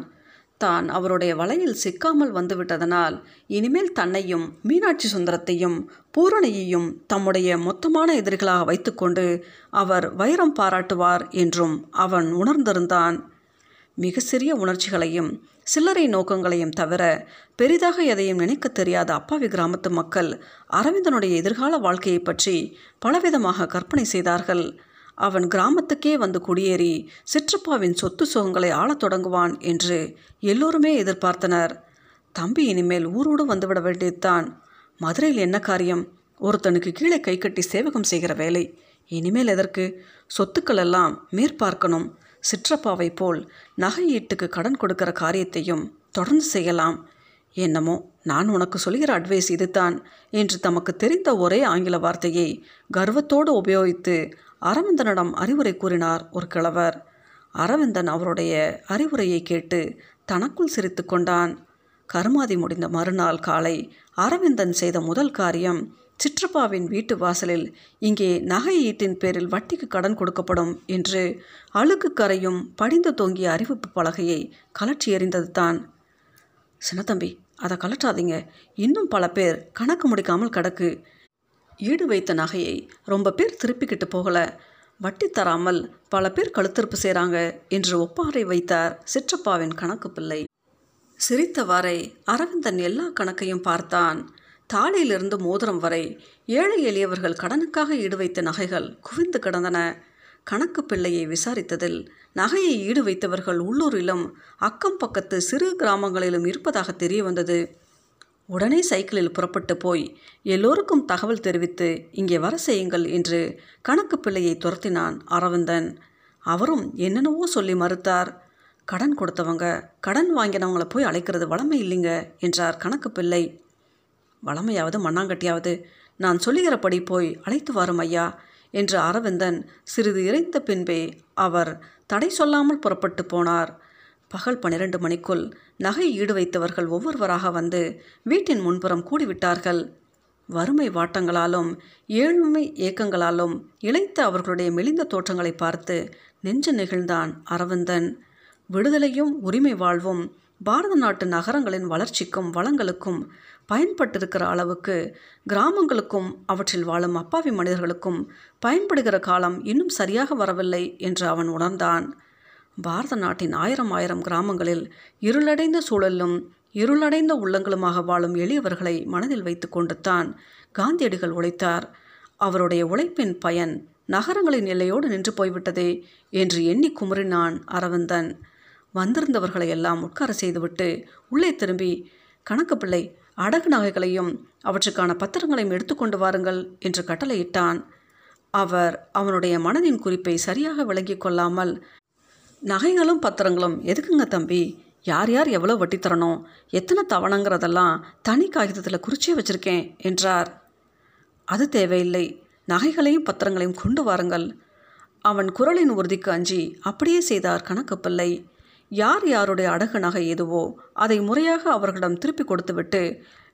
தான் அவருடைய வலையில் சிக்காமல் வந்துவிட்டதனால் இனிமேல் தன்னையும் மீனாட்சி சுந்தரத்தையும் பூரணியையும் தம்முடைய மொத்தமான எதிரிகளாக வைத்துக்கொண்டு அவர் வைரம் பாராட்டுவார் என்றும் அவன் உணர்ந்திருந்தான். மிக சிறிய உணர்ச்சிகளையும் சில்லறை நோக்கங்களையும் தவிர பெரிதாக எதையும் நினைக்க தெரியாத அப்பாவி கிராமத்து மக்கள் அரவிந்தனுடைய எதிர்கால வாழ்க்கையை பற்றி பலவிதமாக கற்பனை செய்தார்கள். அவன் கிராமத்துக்கே வந்து குடியேறி சிற்றப்பாவின் சொத்து சுகங்களை ஆளத் தொடங்குவான் என்று எல்லோருமே எதிர்பார்த்தனர். தம்பி இனிமேல் ஊரோடு வந்துவிட வேண்டியதுதான். மதுரையில் என்ன காரியம்? ஒருத்தனுக்கு கீழே கை கட்டி சேவகம் செய்கிற வேலை. இனிமேல் எதற்கு? சொத்துக்கள் எல்லாம் மேற்பார்க்கணும். சிற்றப்பாவை போல் நகையீட்டுக்கு கடன் கொடுக்கிற காரியத்தையும் தொடர்ந்து செய்யலாம். என்னமோ நான் உனக்கு சொல்கிற அட்வைஸ் இதுதான் என்று தமக்கு தெரிந்த ஒரே ஆங்கில வார்த்தையை கர்வத்தோடு உபயோகித்து அரவிந்தனிடம் அறிவுரை கூறினார் ஒரு கிழவர். அரவிந்தன் அவருடைய அறிவுரையை கேட்டு தனக்குள் சிரித்து கொண்டான். கருமாதி முடிந்த மறுநாள் காலை அரவிந்தன் செய்த முதல் காரியம் சிற்றப்பாவின் வீட்டு வாசலில் இங்கே நகை ஈட்டின் பேரில் வட்டிக்கு கடன் கொடுக்கப்படும் என்று அழுக்கு கரையும் படிந்து தொங்கிய அறிவிப்பு பலகையை கலற்றி எறிந்தது தான். சின்னத்தம்பி அதை கலற்றாதீங்க. இன்னும் பல பேர் கணக்கு முடிக்காமல் கிடக்கு. ஈடு வைத்த நகையை ரொம்ப பேர் திருப்பிக்கிட்டு போகல. வட்டி தராமல் பல பேர் கழுத்திருப்பு செய்கிறாங்க என்று ஒப்பாறை வைத்தார் சிற்றப்பாவின் கணக்கு பிள்ளை. சிரித்தவாறே அரவிந்தன் எல்லா கணக்கையும் பார்த்தான். தாலியிலிருந்து மோதிரம் வரை ஏழை எளியவர்கள் கடனுக்காக ஈடு வைத்த நகைகள் குவிந்து கிடந்தன. கணக்கு பிள்ளையை விசாரித்ததில் நகையை ஈடு வைத்தவர்கள் உள்ளூரிலும் அக்கம் பக்கத்து சிறு கிராமங்களிலும் இருப்பதாக தெரிய வந்தது. உடனே சைக்கிளில் புறப்பட்டு போய் எல்லோருக்கும் தகவல் தெரிவித்து இங்கே வர செய்யுங்கள் என்று கணக்கு பிள்ளையை துரத்தினான் அரவிந்தன். அவரும் என்னென்னவோ சொல்லி மறுத்தார். கடன் கொடுத்தவங்க கடன் வாங்கினவங்களை போய் அழைக்கிறது வளமை இல்லைங்க என்றார் கணக்கு பிள்ளை. வளமையாவது மண்ணாங்கட்டியாவது நான் சொல்லுகிறபடி போய் அழைத்து வரும் ஐயா என்று அரவிந்தன் சிறிது இறைந்த பின்பே அவர் தடை சொல்லாமல் புறப்பட்டு போனார். பகல் பன்னிரண்டு மணிக்குள் நகை ஈடு வைத்தவர்கள் ஒவ்வொருவராக வந்து வீட்டின் முன்புறம் கூடிவிட்டார்கள். வறுமை வாட்டங்களாலும் ஏழ்மை ஏக்கங்களாலும் இழைத்த அவர்களுடைய மெலிந்த தோற்றங்களை பார்த்து நெஞ்சு நெகிழ்ந்தான் அரவிந்தன். விடுதலையும் உரிமை வாழ்வும் பாரத நாட்டு நகரங்களின் வளர்ச்சிக்கும் வளங்களுக்கும் பயன்பட்டிருக்கிற அளவுக்கு கிராமங்களுக்கும் அவற்றில் வாழும் அப்பாவி மனிதர்களுக்கும் பயன்படுகிற காலம் இன்னும் சரியாக வரவில்லை என்று அவன் உணர்ந்தான். பாரத நாட்டின் ஆயிரம் ஆயிரம் கிராமங்களில் இருளடைந்த சூழலும் இருளடைந்த உள்ளங்களுமாக வாழும் எளியவர்களை மனதில் வைத்து கொண்டு தான் காந்தியடிகள் உழைத்தார். அவருடைய உழைப்பின் பயன் நகரங்களின் எல்லையோடு நின்று போய்விட்டதே என்று எண்ணி குமுறினான் அரவிந்தன். வந்திருந்தவர்களை எல்லாம் உட்கார செய்துவிட்டு உள்ளே திரும்பி கணக்கு பிள்ளை அடகு நகைகளையும் அவற்றுக்கான பத்திரங்களையும் எடுத்துக்கொண்டு வாருங்கள் என்று கட்டளையிட்டான். அவர் அவனுடைய மனதின் குறிப்பை சரியாக விளங்கிக் கொள்ளாமல் நகைகளும் பத்திரங்களும் எதுக்குங்க தம்பி? யார் யார் எவ்வளோ வட்டி தரணும்? எத்தனை தவணைங்கிறதெல்லாம் தனி காகிதத்தில் குறிச்சே வச்சுருக்கேன் என்றார். அது தேவையில்லை. நகைகளையும் பத்திரங்களையும் கொண்டு வாருங்கள். அவன் குரலின் உறுதிக்கு அஞ்சி அப்படியே செய்தார் கணக்கு பிள்ளை. யார் யாருடைய அடகு நகை எதுவோ அதை முறையாக அவர்களிடம் திருப்பி கொடுத்துவிட்டு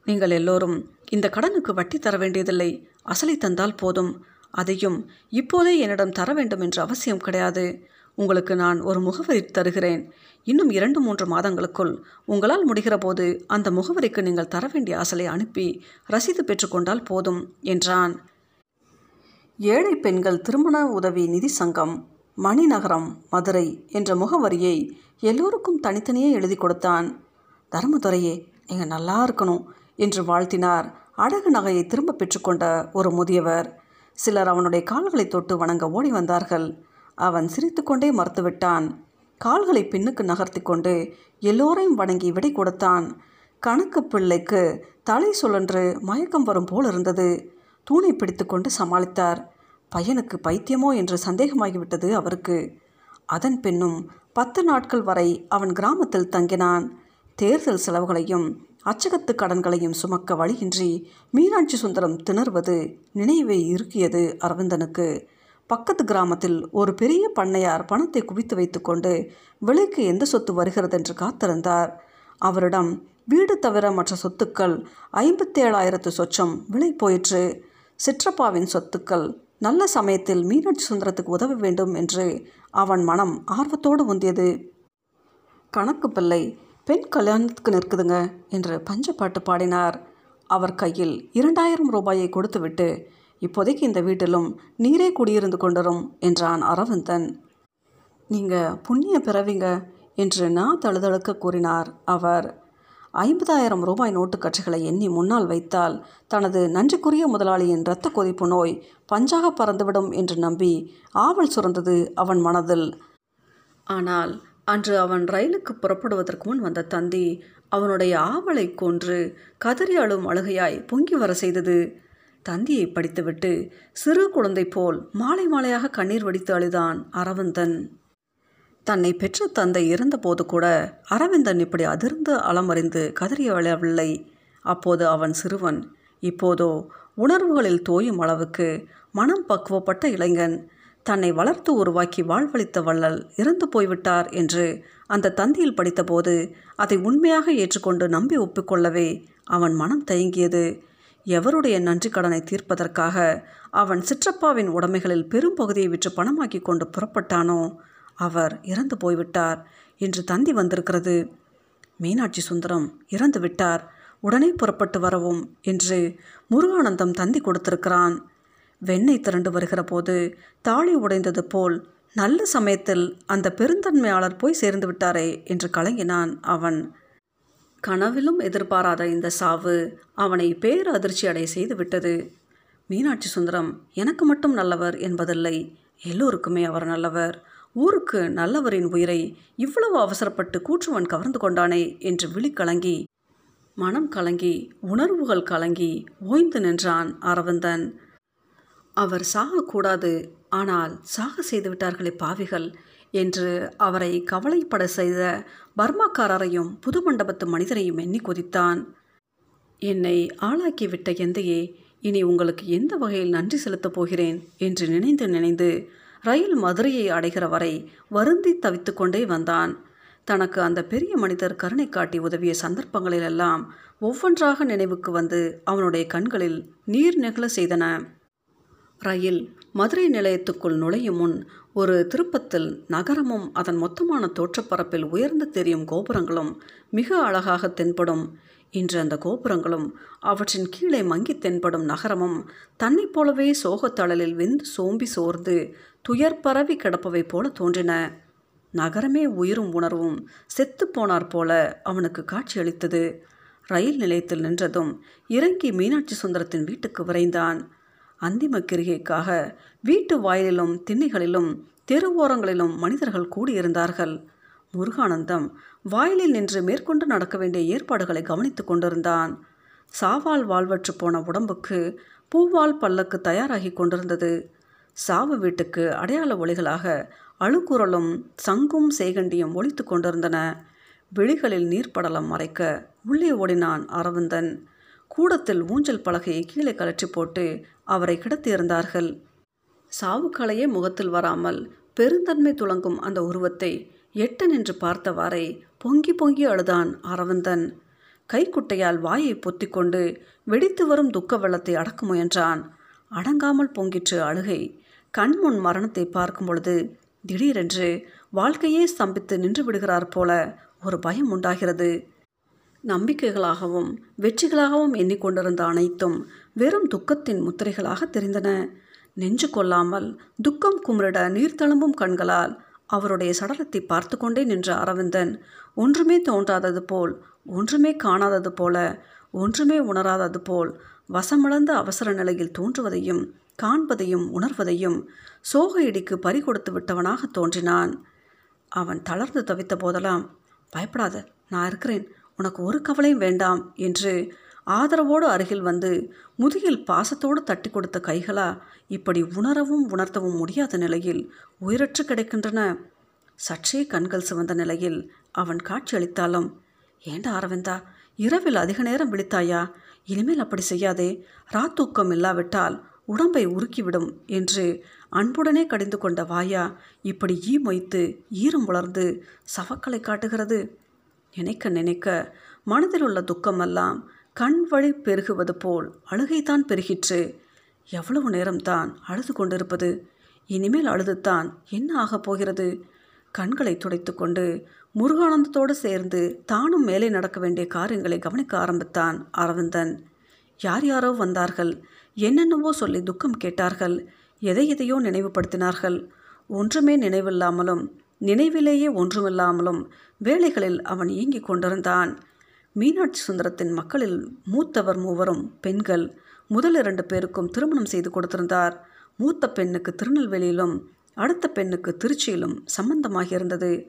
நீங்கள் எல்லோரும் இந்த கடனுக்கு வட்டி தர வேண்டியதில்லை. அசலை தந்தால் போதும். அதையும் இப்போதே என்னிடம் தர வேண்டும் என்ற அவசியம் கிடையாது. உங்களுக்கு நான் ஒரு முகவரி தருகிறேன். இன்னும் இரண்டு மூன்று மாதங்களுக்குள் உங்களால் முடிகிற போது அந்த முகவரிக்கு நீங்கள் தர வேண்டிய அசலை அனுப்பி ரசீது பெற்றுக்கொண்டால் போதும் என்றான். ஏழை பெண்கள் திருமண உதவி நிதி சங்கம் மணிநகரம் மதுரை என்ற முகவரியை எல்லோருக்கும் தனித்தனியே எழுதி கொடுத்தான். தர்மதுரையே நீங்கள் நல்லா இருக்கணும் என்று வாழ்த்தினார் அடகு நகையை திரும்ப பெற்றுக்கொண்ட ஒரு முதியவர். சிலர் அவனுடைய கால்களை தொட்டு வணங்க ஓடி வந்தார்கள். அவன் சிரித்துக்கொண்டே மறுத்துவிட்டான். கால்களை பின்னுக்கு நகர்த்தி கொண்டு எல்லோரையும் வணங்கி விடை கொடுத்தான். கணக்கு பிள்ளைக்கு தலை சுழன்று மயக்கம் வரும் போல் இருந்தது. தூணை பிடித்துக்கொண்டு சமாளித்தார். பையனுக்கு பைத்தியமோ என்று சந்தேகமாகிவிட்டது அவருக்கு. அதன் பின்னும் பத்து நாட்கள் வரை அவன் கிராமத்தில் தங்கினான். தேர்தல் செலவுகளையும் அச்சகத்து கடன்களையும் சுமக்க வழியின்றி மீனாட்சி சுந்தரம் திணறுவது நினைவை இருக்கியது அரவிந்தனுக்கு. பக்கத்து கிராமத்தில் ஒரு பெரிய பண்ணையார் பணத்தை குவித்து வைத்துக்கொண்டு விலைக்கு எந்த சொத்து வருகிறது என்று காத்திருந்தார். அவரிடம் வீடு தவிர மற்ற சொத்துக்கள் ஐம்பத்தேழாயிரத்து சொச்சம் விலை போயிற்று. சிற்றப்பாவின் சொத்துக்கள் நல்ல சமயத்தில் மீனாட்சி சுந்தரத்துக்கு உதவ வேண்டும் என்று அவன் மனம் ஆர்வத்தோடு உந்தியது கணக்கு பிள்ளை பெண் கல்யாணத்துக்கு நிற்குதுங்க என்று பஞ்சப்பாட்டு பாடினார். அவர் கையில் இரண்டாயிரம் ரூபாயை கொடுத்துவிட்டு இப்போதைக்கு இந்த வீட்டிலும் நீரே குடியிருந்து கொண்டரும் என்றான் அரவிந்தன். நீங்கள் புண்ணிய பிறவிங்க என்று நான் தழுதழுக்க கூறினார் அவர். ஐம்பதாயிரம் ரூபாய் நோட்டுக்கட்சிகளை எண்ணி முன்னால் வைத்தால் தனது நன்றிக்குரிய முதலாளியின் இரத்த கொதிப்பு நோய் பஞ்சாக பறந்துவிடும் என்று நம்பி ஆவல் சுரந்தது அவன் மனதில். ஆனால் அன்று அவன் ரயிலுக்கு புறப்படுவதற்கு முன் வந்த தந்தி அவனுடைய ஆவலை கொன்று கதறி அழும் அழுகையாய் பொங்கி வர செய்தது. தந்தியை படித்துவிட்டு சிறு குழந்தை போல் மாலை மாலையாக கண்ணீர் வடித்து அழுதான் அரவிந்தன். தன்னை பெற்ற தந்தை இருந்தபோது கூட அரவிந்தன் இப்படி அதிர்ந்து அலமறிந்து கதறிய அழவில்லை அப்போது அவன் சிறுவன் இப்போதோ உணர்வுகளில் தோயும் அளவுக்கு மனம் பக்குவப்பட்ட இளைஞன் தன்னை வளர்த்து உருவாக்கி வாழ்வளித்த வள்ளல் இறந்து போய்விட்டார் என்று அந்த தந்தியில் படித்தபோது அதை உண்மையாக ஏற்றுக்கொண்டு நம்பி ஒப்புக்கொள்ளவே அவன் மனம் தயங்கியது. எவருடைய நன்றி கடனை தீர்ப்பதற்காக அவன் சிற்றப்பாவின் உடைமைகளில் பெரும்பகுதியை விற்று பணமாக்கி கொண்டு புறப்பட்டானோ அவர் இறந்து போய்விட்டார் என்று தந்தி வந்திருக்கிறது. மீனாட்சி சுந்தரம் இறந்து விட்டார். உடனே புறப்பட்டு வரவும் என்று முருகானந்தம் தந்தி கொடுத்திருக்கிறான். வெண்ணெய் திரண்டு வருகிற போது தாலி உடைந்தது போல் நல்ல சமயத்தில் அந்த பெருந்தன்மையாளர் போய் சேர்ந்து விட்டாரே என்று கலங்கினான் அவன். கனவிலும் எதிர்பாராத இந்த சாவு அவனை பேரதிர்ச்சி அடைய செய்து விட்டது. மீனாட்சி சுந்தரம் எனக்கு மட்டும் நல்லவர் என்பதில்லை எல்லோருக்குமே அவர் நல்லவர். ஊருக்கு நல்லவரின் உயிரை இவ்வளவு அவசரப்பட்டு கூற்றுவன் கவர்ந்து கொண்டானே என்று விழி கலங்கி மனம் கலங்கி உணர்வுகள் கலங்கி ஓய்ந்து நின்றான் அரவிந்தன். அவர் சாகக்கூடாது ஆனால் சாக செய்து விட்டார்களே பாவிகள் என்று அவரை கவலைப்பட செய்த பர்மாக்காரரையும் புது மண்டபத்து மனிதரையும் எண்ணி கொதித்தான். என்னை ஆளாக்கிவிட்ட எந்தையே இனி உங்களுக்கு எந்த வகையில் நன்றி செலுத்தப் போகிறேன் என்று நினைந்து நினைந்து ரயில் மதுரையை அடைகிற வரை வருந்தி தவித்து கொண்டே வந்தான். தனக்கு அந்த பெரிய மனிதர் கருணை காட்டி உதவிய சந்தர்ப்பங்களிலெல்லாம் ஒவ்வொன்றாக நினைவுக்கு வந்து அவனுடைய கண்களில் நீர் நெகிழ செய்தன. ரயில் மதுரை நிலையத்துக்குள் நுழையும் முன் ஒரு திருப்பத்தில் நகரமும் அதன் மொத்தமான தோற்றப்பரப்பில் உயர்ந்து தெரியும் கோபுரங்களும் மிக அழகாக தென்படும். இன்று அந்த கோபுரங்களும் அவற்றின் கீழே மங்கி தென்படும் நகரமும் தன்னைப் போலவே சோகத்தளலில் வெந்து சோம்பி சோர்ந்து துயர் பரவி கிடப்பவை போல தோன்றின. நகரமே உயிரும் உணர்வும் செத்துப்போனார் போல அவனுக்கு காட்சியளித்தது. ரயில் நிலையத்தில் நின்றதும் இறங்கி மீனாட்சி சுந்தரத்தின் வீட்டுக்கு விரைந்தான். அந்திம கிரிகைக்காக வீட்டு வாயிலிலும் திண்ணைகளிலும் தெருவோரங்களிலும் மனிதர்கள் கூடியிருந்தார்கள். முருகானந்தம் வாயிலில் நின்று மேற்கொண்டு நடக்க வேண்டிய ஏற்பாடுகளை கவனித்து கொண்டிருந்தான். சாவால் வாழ்வற்று போன உடம்புக்கு பூவால் பல்லக்கு தயாராகி கொண்டிருந்தது. சாவு வீட்டுக்கு அடையாள ஒளிகளாக அழுக்குரலும் சங்கும் சேகண்டியும் ஒழித்து கொண்டிருந்தன. விழிகளில் நீர்ப்படலம் மறைக்க உள்ளே ஓடினான் அரவிந்தன். கூடத்தில் ஊஞ்சல் பலகையை கீழே கலற்றி போட்டு அவரை கிடத்தியிருந்தார்கள். சாவுக்கலையே முகத்தில் வராமல் பெருந்தன்மை துளங்கும் அந்த உருவத்தை எட்ட நின்று பார்த்தவாறே பொங்கி பொங்கி அழுதான் அரவிந்தன். கைக்குட்டையால் வாயை பொத்திக்கொண்டு வெடித்து வரும் துக்க வெள்ளத்தை அடக்க முயன்றான். அடங்காமல் பொங்கிற்று அழுகை. கண்முன் மரணத்தை பார்க்கும் பொழுது திடீரென்று வாழ்க்கையே ஸ்தம்பித்து நின்று விடுகிறார் போல ஒரு பயம் உண்டாகிறது. நம்பிக்கைகளாகவும் வெற்றிகளாகவும் எண்ணிக்கொண்டிருந்த அனைத்தும் வெறும் துக்கத்தின் முத்திரைகளாக தெரிந்தன. நெஞ்சு கொள்ளாமல் துக்கம் குமரிட நீர்த்தழும்பும் கண்களால் அவருடைய சடலத்தை பார்த்து கொண்டே நின்ற அரவிந்தன் ஒன்றுமே தோன்றாதது போல் ஒன்றுமே காணாதது போல ஒன்றுமே உணராதது போல் வசமிழந்த அவசர நிலையில் தோன்றுவதையும் காண்பதையும் உணர்வதையும் சோக இடிக்கு பறி கொடுத்து விட்டவனாக தோன்றினான். அவன் தளர்ந்து தவித்த போதெல்லாம் பயப்படாத நான் இருக்கிறேன் உனக்கு ஒரு கவலையும் வேண்டாம் என்று ஆதரவோடு அருகில் வந்து முதுகில் பாசத்தோடு தட்டி கொடுத்த கைகளா இப்படி உணரவும் உணர்த்தவும் முடியாத நிலையில் உயிரற்று கிடைக்கின்றன. சற்றே கண்கள் சிவந்த நிலையில் அவன் காட்சியளித்தாலும் ஏண்டா அரவிந்தா இரவில் அதிக நேரம் விழித்தாயா? இனிமேல் அப்படி செய்யாதே. ராத்தூக்கம் இல்லாவிட்டால் உடம்பை உருக்கிவிடும் என்று அன்புடனே கடிந்து கொண்ட வாயா இப்படி ஈ மொய்த்து ஈரம் உலர்ந்து சவக்களை காட்டுகிறது. நினைக்க நினைக்க மனதில் உள்ள துக்கமெல்லாம் கண் வழி பெருகுவது போல் அழுகைத்தான் பெருகிற்று. எவ்வளவு நேரம்தான் அழுது கொண்டிருப்பது? இனிமேல் அழுதுத்தான் என்ன ஆகப் போகிறது? கண்களை துடைத்து கொண்டு முருகானந்தத்தோடு சேர்ந்து தானும் மேலே நடக்க வேண்டிய காரியங்களை கவனிக்க ஆரம்பித்தான் அரவிந்தன். யார் யாரோ வந்தார்கள்? என்னென்னவோ சொல்லி துக்கம் கேட்டார்கள். எதை எதையோ நினைவுபடுத்தினார்கள். ஒன்றுமே நினைவில்லாமலும் நினைவிலேயே ஒன்றுமில்லாமலும் வேலைகளில் அவன் இயங்கிக் கொண்டிருந்தான். மீனாட்சி சுந்தரத்தின் மக்களில் மூத்தவர் மூவரும் பெண்கள். முதல் இரண்டு பேருக்கும் திருமணம் செய்து கொடுத்திருந்தார். மூத்த பெண்ணுக்கு திருநெல்வேலியிலும் அடுத்த பெண்ணுக்கு திருச்சியிலும் சம்பந்தமாகியிருந்தது.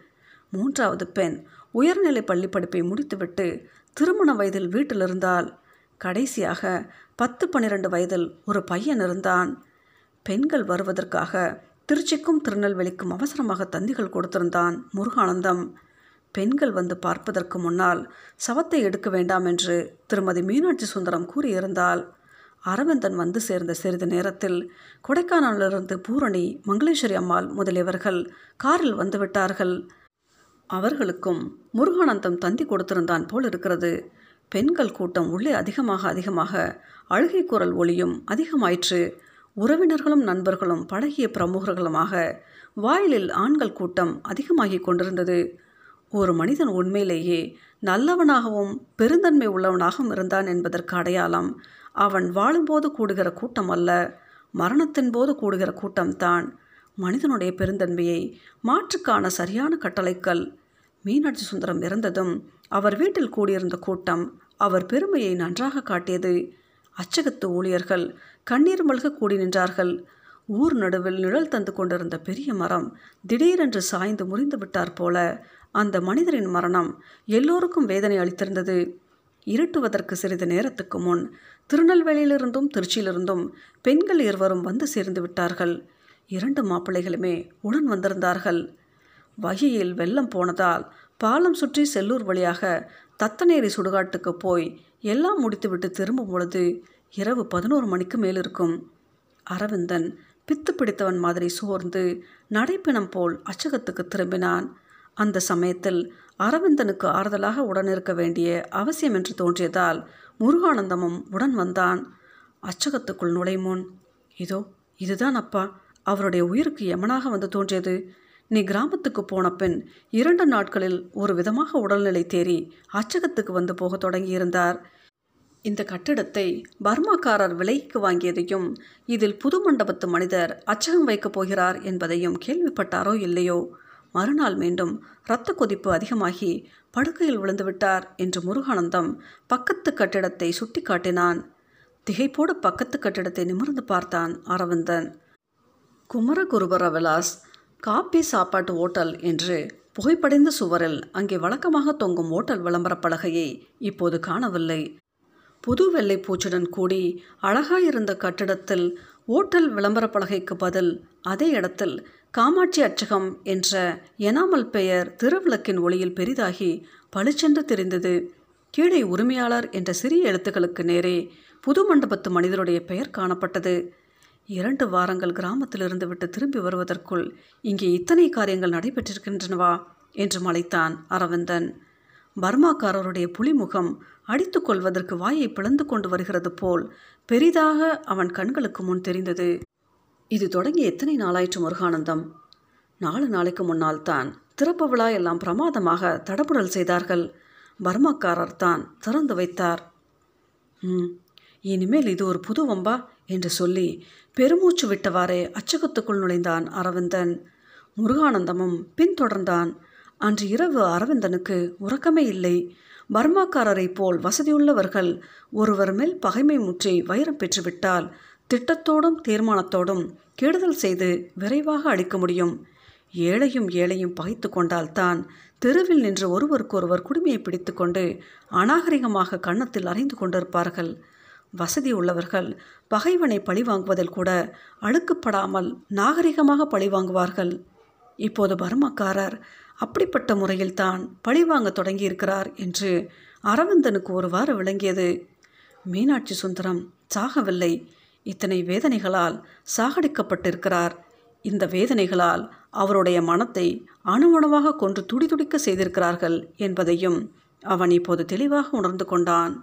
மூன்றாவது பெண் உயர்நிலை பள்ளி படிப்பை முடித்துவிட்டு திருமண வயதில் வீட்டில் இருந்தால் கடைசியாக பத்து பன்னிரண்டு வயதில் ஒரு பையன் இருந்தான். பெண்கள் வருவதற்காக திருச்சிக்கும் திருநெல்வேலிக்கும் அவசரமாக தந்திகள் கொடுத்திருந்தான் முருகானந்தம். பெண்கள் வந்து பார்ப்பதற்கு முன்னால் சவத்தை எடுக்க வேண்டாம் என்று திருமதி மீனாட்சி சுந்தரம் கூறியிருந்தால் அரவிந்தன் வந்து சேர்ந்த சிறிது நேரத்தில் கொடைக்கானலிருந்து பூரணி மங்களேஸ்வரி அம்மாள் முதலியவர்கள் காரில் வந்துவிட்டார்கள் அவர்களுக்கும் முருகானந்தம் தந்தி கொடுத்திருந்தான் போல் இருக்கிறது. பெண்கள் கூட்டம் உள்ளே அதிகமாக அதிகமாக அழுகை குரல் ஒளியும் அதிகமாயிற்று. உறவினர்களும் நண்பர்களும் பழகிய பிரமுகர்களுமாக வாயிலில் ஆண்கள் கூட்டம் அதிகமாகி கொண்டிருந்தது. ஒரு மனிதன் உண்மையிலேயே நல்லவனாகவும் பெருந்தன்மை உள்ளவனாகவும் இருந்தான் என்பதற்கு அடையாளம் அவன் வாழும்போது கூடுகிற கூட்டம் அல்ல மரணத்தின் போது கூடுகிற கூட்டம்தான் மனிதனுடைய பெருந்தன்மையை மாற்றுக்கான சரியான கட்டளைக்கல் மீனாட்சி சுந்தரம் இறந்ததும் அவர் வீட்டில் கூடியிருந்த கூட்டம் அவர் பெருமையை நன்றாக காட்டியது. அச்சகத்து ஊழியர்கள் கண்ணீர் மல்க கூடி நின்றார்கள். ஊர் நடுவில் நிழல் தந்து கொண்டிருந்த பெரிய மரம் திடீரென்று சாய்ந்து முறிந்து விட்டார் போல அந்த மனிதரின் மரணம் எல்லோருக்கும் வேதனை அளித்திருந்தது. இருட்டுவதற்கு சிறிது நேரத்துக்கு முன் திருநெல்வேலியிலிருந்தும் திருச்சியிலிருந்தும் பெண்கள் இருவரும் வந்து சேர்ந்து விட்டார்கள். இரண்டு மாப்பிள்ளைகளுமே உடன் வந்திருந்தார்கள். வகையில் வெள்ளம் போனதால் பாலம் சுற்றி செல்லூர் வழியாக தத்தநேரி சுடுகாட்டுக்கு போய் எல்லாம் முடித்துவிட்டு திரும்பும் பொழுது இரவு பதினோரு மணிக்கு மேல் இருக்கும் அரவிந்தன் பித்து பிடித்தவன் மாதிரி சோர்ந்து நடைப்பிணம் போல் அச்சகத்துக்கு திரும்பினான். அந்த சமயத்தில் அரவிந்தனுக்கு ஆறுதலாக உடன் இருக்க வேண்டிய அவசியம் என்று தோன்றியதால் முருகானந்தமும் உடன் வந்தான். அச்சகத்துக்குள் நுழைமுன். இதோ இதுதான் அப்பா. அவருடைய உயிருக்கு எமனாக வந்து தோன்றியது? நீ கிராமத்துக்கு போன பின் இரண்டு நாட்களில் ஒரு விதமாக உடல்நிலை தேறி அச்சகத்துக்கு வந்து போக தொடங்கியிருந்தார். இந்த கட்டிடத்தை பர்மாக்காரர் விலைக்கு வாங்கியதையும் இதில் புது மண்டபத்து மனிதர் அச்சகம் வைக்கப் போகிறார் என்பதையும் கேள்விப்பட்டாரோ இல்லையோ? மறுநாள் மீண்டும் இரத்த கொதிப்பு அதிகமாகி படுக்கையில் விழுந்துவிட்டார் என்று முருகானந்தம் பக்கத்து கட்டிடத்தை சுட்டி காட்டினான் திகைப்போடு பக்கத்து கட்டிடத்தை நிமிர்ந்து பார்த்தான் அரவிந்தன். குமரகுருபர விலாஸ் காப்பி சாப்பாட்டு ஓட்டல் என்று புகைப்படைந்த சுவரில் அங்கே வழக்கமாக தொங்கும் ஓட்டல் விளம்பர பலகையை இப்போது காணவில்லை. புது வெள்ளை பூச்சுடன் கூடி அழகாயிருந்த கட்டிடத்தில் ஓட்டல் விளம்பர பலகைக்கு பதில் அதே இடத்தில் காமாட்சி அச்சகம் என்ற எனாமல் பெயர் திருவிளக்கின் ஒளியில் பெரிதாகி பளிச்சென்று தெரிந்தது. கீழே உரிமையாளர் என்ற சிறிய எழுத்துக்களுக்கு நேரே புது மண்டபத்து மனிதருடைய பெயர் காணப்பட்டது. இரண்டு வாரங்கள் கிராமத்திலிருந்து விட்டு திரும்பி வருவதற்குள் இங்கே இத்தனை காரியங்கள் நடைபெற்றிருக்கின்றனவா? என்று மலைத்தான் அரவிந்தன். பர்மாக்காரருடைய புலிமுகம் அடித்து கொள்வதற்கு வாயை பிளந்து கொண்டு வருகிறது போல் பெரிதாக அவன் கண்களுக்கு முன் தெரிந்தது. இது தொடங்கி எத்தனை நாளாயிற்று முருகானந்தம்? நாலு நாளைக்கு முன்னால் தான் திறப்பு விழா எல்லாம் பிரமாதமாக தடபுடல் செய்தார்கள். பர்மாக்காரர் தான் திறந்து வைத்தார். ம் இனிமேல் இது ஒரு புது வம்பா? என்று சொல்லி பெருமூச்சு விட்டவாறே அச்சகத்துக்குள் நுழைந்தான் அரவிந்தன். முருகானந்தமும் பின்தொடர்ந்தான். அன்று இரவு அரவிந்தனுக்கு உறக்கமே இல்லை. பர்மாக்காரரைப் போல் வசதியுள்ளவர்கள் ஒருவர் மேல் பகைமை முற்றி வைரம் பெற்றுவிட்டால் திட்டத்தோடும் தீர்மானத்தோடும் கெடுதல் செய்து விரைவாக அழிக்க முடியும். ஏழையும் ஏழையும் பகைத்து கொண்டால்தான் தெருவில் நின்று ஒருவருக்கொருவர் குடுமையை பிடித்துக்கொண்டு அநாகரிகமாக கன்னத்தில் அறைந்து கொண்டிருப்பார்கள். வசதி உள்ளவர்கள் பகைவனை பழிவாங்குவதில் கூட அழுக்கப்படாமல் நாகரிகமாக பழிவாங்குவார்கள் இப்போது பர்மக்காரர் அப்படிப்பட்ட முறையில் தான் பழிவாங்க தொடங்கியிருக்கிறார் என்று அரவிந்தனுக்கு ஒருவாறு விளங்கியது. மீனாட்சி சுந்தரம் சாகவில்லை. இத்தனை வேதனைகளால் சாகடிக்கப்பட்டிருக்கிறார். இந்த வேதனைகளால் அவருடைய மனத்தை அணுவணுவாக கொன்று துடிதுடிக்க செய்திருக்கிறார்கள் என்பதையும் அவன் இப்போது தெளிவாக உணர்ந்து கொண்டான்.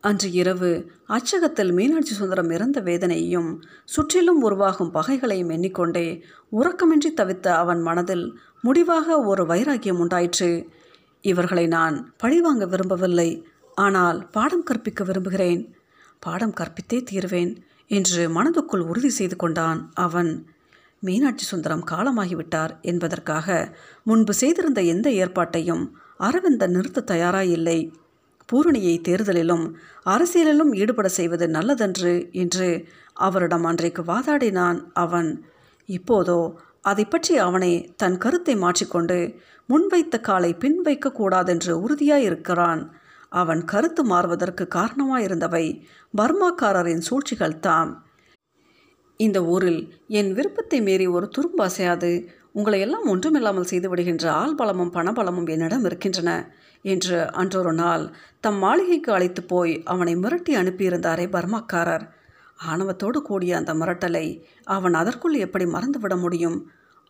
அன்று இரவு அச்சகத்தில் மீனாட்சி சுந்தரம் இறந்த வேதனையையும் சுற்றிலும் உருவாகும் பகைகளையும் எண்ணிக்கொண்டே உறக்கமின்றி தவித்த அவன் மனதில் முடிவாக ஒரு வைராக்கியம் உண்டாயிற்று. இவர்களை நான் பழிவாங்க விரும்பவில்லை ஆனால் பாடம் கற்பிக்க விரும்புகிறேன். பாடம் கற்பித்தே தீர்வேன். என்று மனதுக்குள் உறுதி செய்து கொண்டான் அவன். மீனாட்சி சுந்தரம் காலமாகிவிட்டார் என்பதற்காக முன்பு செய்திருந்த எந்த ஏற்பாட்டையும் அரவிந்தன் நிறுத்த தயாராயில்லை. பூரணியை தேர்தலிலும் அரசியலிலும் ஈடுபட செய்வது நல்லதன்று என்று அவரிடம் அன்றைக்கு வாதாடினான் அவன். இப்போதோ அதை பற்றி அவனை தன் கருத்தை மாற்றிக்கொண்டு முன்வைத்த காலை பின் வைக்கக்கூடாதென்று உறுதியாயிருக்கிறான். அவன் கருத்து மாறுவதற்கு காரணமாயிருந்தவை பர்மாக்காரரின் சூழ்ச்சிகள் தாம். இந்த ஊரில் என் விருப்பத்தை மீறி ஒரு துரும்பு அசையாது. உங்களை எல்லாம் ஒன்றுமில்லாமல் செய்து விடுகின்ற ஆள் பலமும் பணபலமும் என்னிடம் இருக்கின்றன என்று அன்றொரு நாள் தம் மாளிகைக்கு அழைத்து போய் அவனை மிரட்டி அனுப்பியிருந்தாரே பர்மாக்காரர். ஆணவத்தோடு கூடிய அந்த மிரட்டலை அவன் அதற்குள் எப்படி மறந்துவிட முடியும்?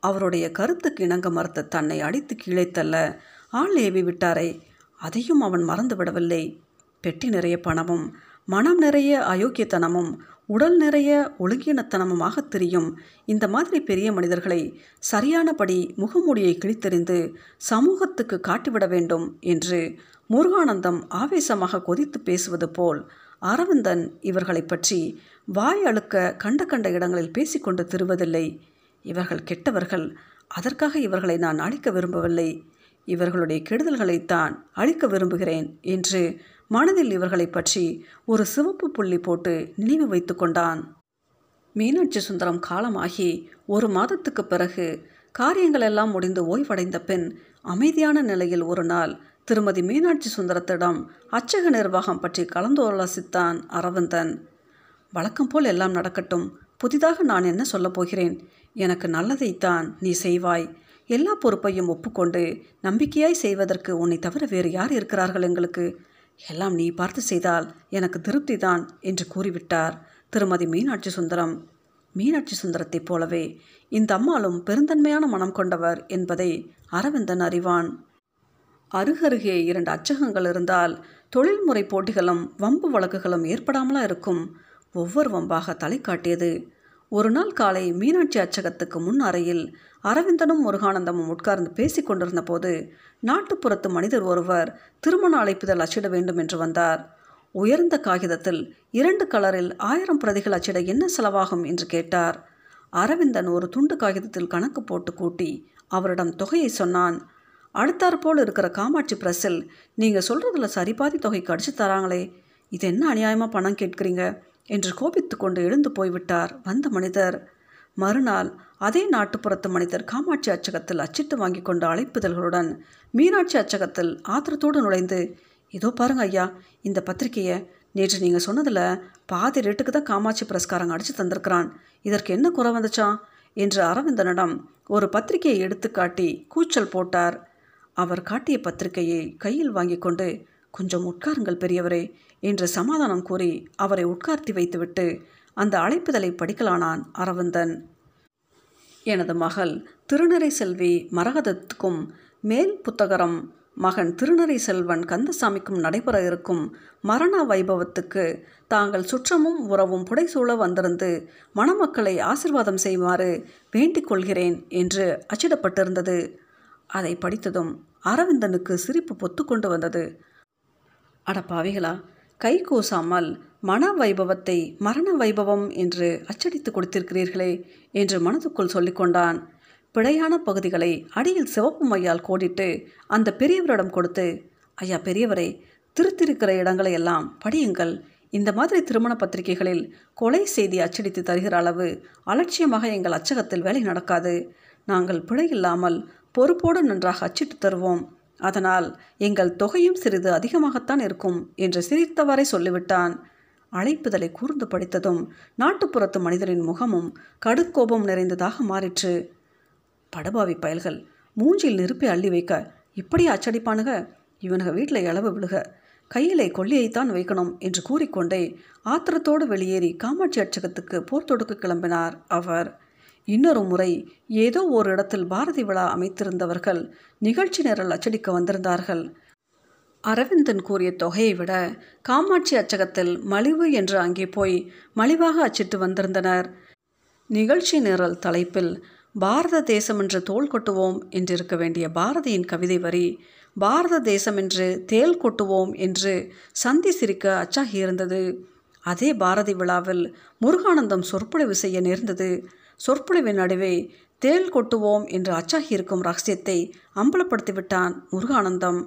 அவருடைய கருத்துக்கு இணங்க மறுத்த தன்னை அடித்து கீழே தள்ள ஆள் ஏவி விட்டாரே. அதையும் அவன் மறந்து விடவில்லை பெட்டி நிறைய பணமும் மனம் நிறைய அயோக்கியத்தனமும் உடல் நிறைய ஒழுங்கினத்தனமுமாக தெரியும். இந்த மாதிரி பெரிய மனிதர்களை சரியானபடி முகமூடியை கிழித்தெறிந்து சமூகத்துக்கு காட்டிவிட வேண்டும் என்று முருகானந்தம் ஆவேசமாக கொதித்து பேசுவது போல் அரவிந்தன் இவர்களை பற்றி வாய் அழுக்க கண்ட கண்ட இடங்களில் பேசிக்கொண்டு திருவதில்லை. இவர்கள் கெட்டவர்கள் அதற்காக இவர்களை நான் அழிக்க விரும்பவில்லை. இவர்களுடைய கெடுதல்களைத்தான் அழிக்க விரும்புகிறேன் என்று மனதில் இவர்களை பற்றி ஒரு சிவப்பு புள்ளி போட்டு நினைவு வைத்து கொண்டான். மீனாட்சி சுந்தரம் காலமாகி ஒரு மாதத்துக்கு பிறகு காரியங்கள் எல்லாம் முடிந்து ஓய்வடைந்த பின் அமைதியான நிலையில் ஒரு நாள் திருமதி மீனாட்சி சுந்தரத்திடம் அச்சக நிர்வாகம் பற்றி கலந்தாலோசித்தான் அரவிந்தன். வழக்கம் போல் எல்லாம் நடக்கட்டும் புதிதாக நான் என்ன சொல்லப் போகிறேன்? எனக்கு நல்லதைத்தான் நீ செய்வாய். எல்லா பொறுப்பையும் ஒப்புக்கொண்டு நம்பிக்கையாய் செய்வதற்கு உன்னை தவிர வேறு யார் இருக்கிறார்கள் எங்களுக்கு? எல்லாம் நீ பார்த்து செய்தால் எனக்கு திருப்தி தான் என்று கூறிவிட்டார் திருமதி மீனாட்சி சுந்தரம். மீனாட்சி சுந்தரத்தைப் போலவே இந்த அம்மாளும் பெருந்தன்மையான மனம் கொண்டவர் என்பதை அரவிந்தன் அறிவான். அருகருகே இரண்டு அச்சகங்கள் இருந்தால் தொழில்முறை போட்டிகளும் வம்பு வழக்குகளும் ஏற்படாமலா இருக்கும். ஒவ்வொரு வம்பாக தலை காட்டியது ஒரு நாள் காலை மீனாட்சி அச்சகத்துக்கு முன் அறையில் அரவிந்தனும் முருகானந்தமும் உட்கார்ந்து பேசிக் கொண்டிருந்த போது நாட்டுப்புறத்து மனிதர் ஒருவர் திருமண அழைப்புதல் அச்சிட வேண்டும் என்று வந்தார். உயர்ந்த காகிதத்தில் இரண்டு கலரில் ஆயிரம் பிரதிகள் அச்சிட என்ன செலவாகும் என்று கேட்டார். அரவிந்தன் ஒரு துண்டு காகிதத்தில் கணக்கு போட்டு கூட்டி அவரிடம் தொகையை சொன்னான். அடுத்தாற்போல் இருக்கிற காமாட்சி பிரஸில் நீங்கள் சொல்கிறதுல சரிபாதி தொகைக்கு அடிச்சு தராங்களே இது என்ன அநியாயமாக பணம் கேட்குறீங்க? என்று கோபித்து கொண்டு எழுந்து போய்விட்டார் வந்த மனிதர். மறுநாள் அதே நாட்டுப்புறத்து மனிதர் காமாட்சி அச்சகத்தில் அச்சிட்டு வாங்கி கொண்ட அழைப்புதல்களுடன் மீனாட்சி அச்சகத்தில் ஆத்திரத்தோடு நுழைந்து இதோ பாருங்க ஐயா இந்த பத்திரிகையை நேற்று நீங்கள் சொன்னதில் பாதி ரேட்டுக்கு தான் காமாட்சி பிரஸ்காரங்க அடித்து தந்திருக்கிறான். இதற்கு என்ன குறை வந்துச்சான் என்று அரவிந்தனிடம் ஒரு பத்திரிகையை எடுத்து காட்டி கூச்சல் போட்டார். அவர் காட்டிய பத்திரிகையை கையில் வாங்கி கொண்டு கொஞ்சம் உட்காருங்கள் பெரியவரே என்று சமாதானம் கூறி அவரை உட்கார்த்தி வைத்துவிட்டு அந்த அழைப்புதலை படிக்கலானான் அரவிந்தன். எனது மகள் திருநரை செல்வி மரகதத்துக்கும் மேல் புத்தகரம் மகன் திருநரை செல்வன் கந்தசாமிக்கும் நடைபெற இருக்கும் மரண வைபவத்துக்கு தாங்கள் சுற்றமும் உறவும் புடைசூழ வந்திருந்து மணமக்களை ஆசிர்வாதம் செய்யுமாறு வேண்டிக் கொள்கிறேன் என்று அச்சிடப்பட்டிருந்தது. அதை படித்ததும் அரவிந்தனுக்கு சிரிப்பு பொத்து கொண்டு வந்தது. அட கைகூசாமல் கை கூசாமல் மன வைபவத்தை மரண வைபவம் என்று அச்சடித்து கொடுத்திருக்கிறீர்களே என்று மனதுக்குள் சொல்லிக்கொண்டான் பிழையான பகுதிகளை அடியில் சிவப்பு மையால் கோடிட்டு அந்த பெரியவரிடம் கொடுத்து ஐயா பெரியவரை திருத்திருக்கிற இடங்களை எல்லாம் படியுங்கள். இந்த மாதிரி திருமண பத்திரிகைகளில் கொலை செய்தி அச்சடித்து தருகிற அளவு அலட்சியமாக எங்கள் அச்சகத்தில் வேலை நடக்காது. நாங்கள் பிழை இல்லாமல் பொறுப்போடு நன்றாக அச்சிட்டு தருவோம். அதனால் எங்கள் தொகையும் சிறிது அதிகமாகத்தான் இருக்கும் என்று சிரித்தவரை சொல்லிவிட்டான். அழைப்புதலை கூர்ந்து படித்ததும் நாட்டுப்புறத்து மனிதரின் முகமும் கடுக்கோபம் நிறைந்ததாக மாறிற்று. படபாவி பயல்கள் மூஞ்சில் நெருப்பை அள்ளி வைக்க இப்படி அச்சடிப்பானுக? இவனுக வீட்டில் இளவு விழுக கையிலே கொல்லியைத்தான் வைக்கணும் என்று கூறிக்கொண்டே ஆத்திரத்தோடு வெளியேறி காமாட்சி அச்சகத்துக்கு போர் தொடுக்க கிளம்பினார் அவர். இன்னொரு முறை ஏதோ ஒரு இடத்தில் பாரதி விழா அமைத்திருந்தவர்கள் நிகழ்ச்சி நிரல் அச்சடிக்க வந்திருந்தார்கள். அரவிந்தன் கூறிய தொகையை விட காமாட்சி அச்சகத்தில் மலிவு என்று அங்கே போய் மலிவாக அச்சிட்டு வந்திருந்தனர். நிகழ்ச்சி நிரல் தலைப்பில் பாரத தேசம் என்று தோல் கொட்டுவோம் என்றிருக்க வேண்டிய பாரதியின் கவிதை வரி பாரத தேசம் என்று தேல் கொட்டுவோம் என்று சந்தி சிரிக்க அச்சாகியிருந்தது. அதே பாரதி விழாவில் முருகானந்தம் சொற்பொழிவு செய்ய நேர்ந்தது. சொற்பொழிவின் நடுவே தேல் கொட்டுவோம் என்று அச்சாகியிருக்கும் ரகசியத்தை அம்பலப்படுத்திவிட்டான் முருகானந்தம்.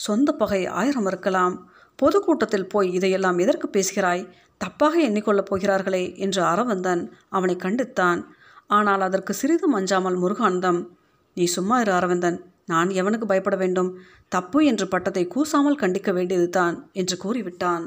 சொந்த பகை ஆயிரம் இருக்கலாம் பொதுக்கூட்டத்தில் போய் இதையெல்லாம் எதற்கு பேசுகிறாய்? தப்பாக எண்ணிக்கொள்ளப் போகிறார்களே என்று அரவந்தன் அவனை கண்டித்தான். ஆனால் அதற்கு சிறிதும் அஞ்சாமல் முருகானந்தம் நீ சும்மா இரு அரவிந்தன். நான் எவனுக்கு பயப்பட வேண்டும்? தப்பு என்று பட்டத்தை கூசாமல் கண்டிக்க வேண்டியதுதான் என்று கூறிவிட்டான்.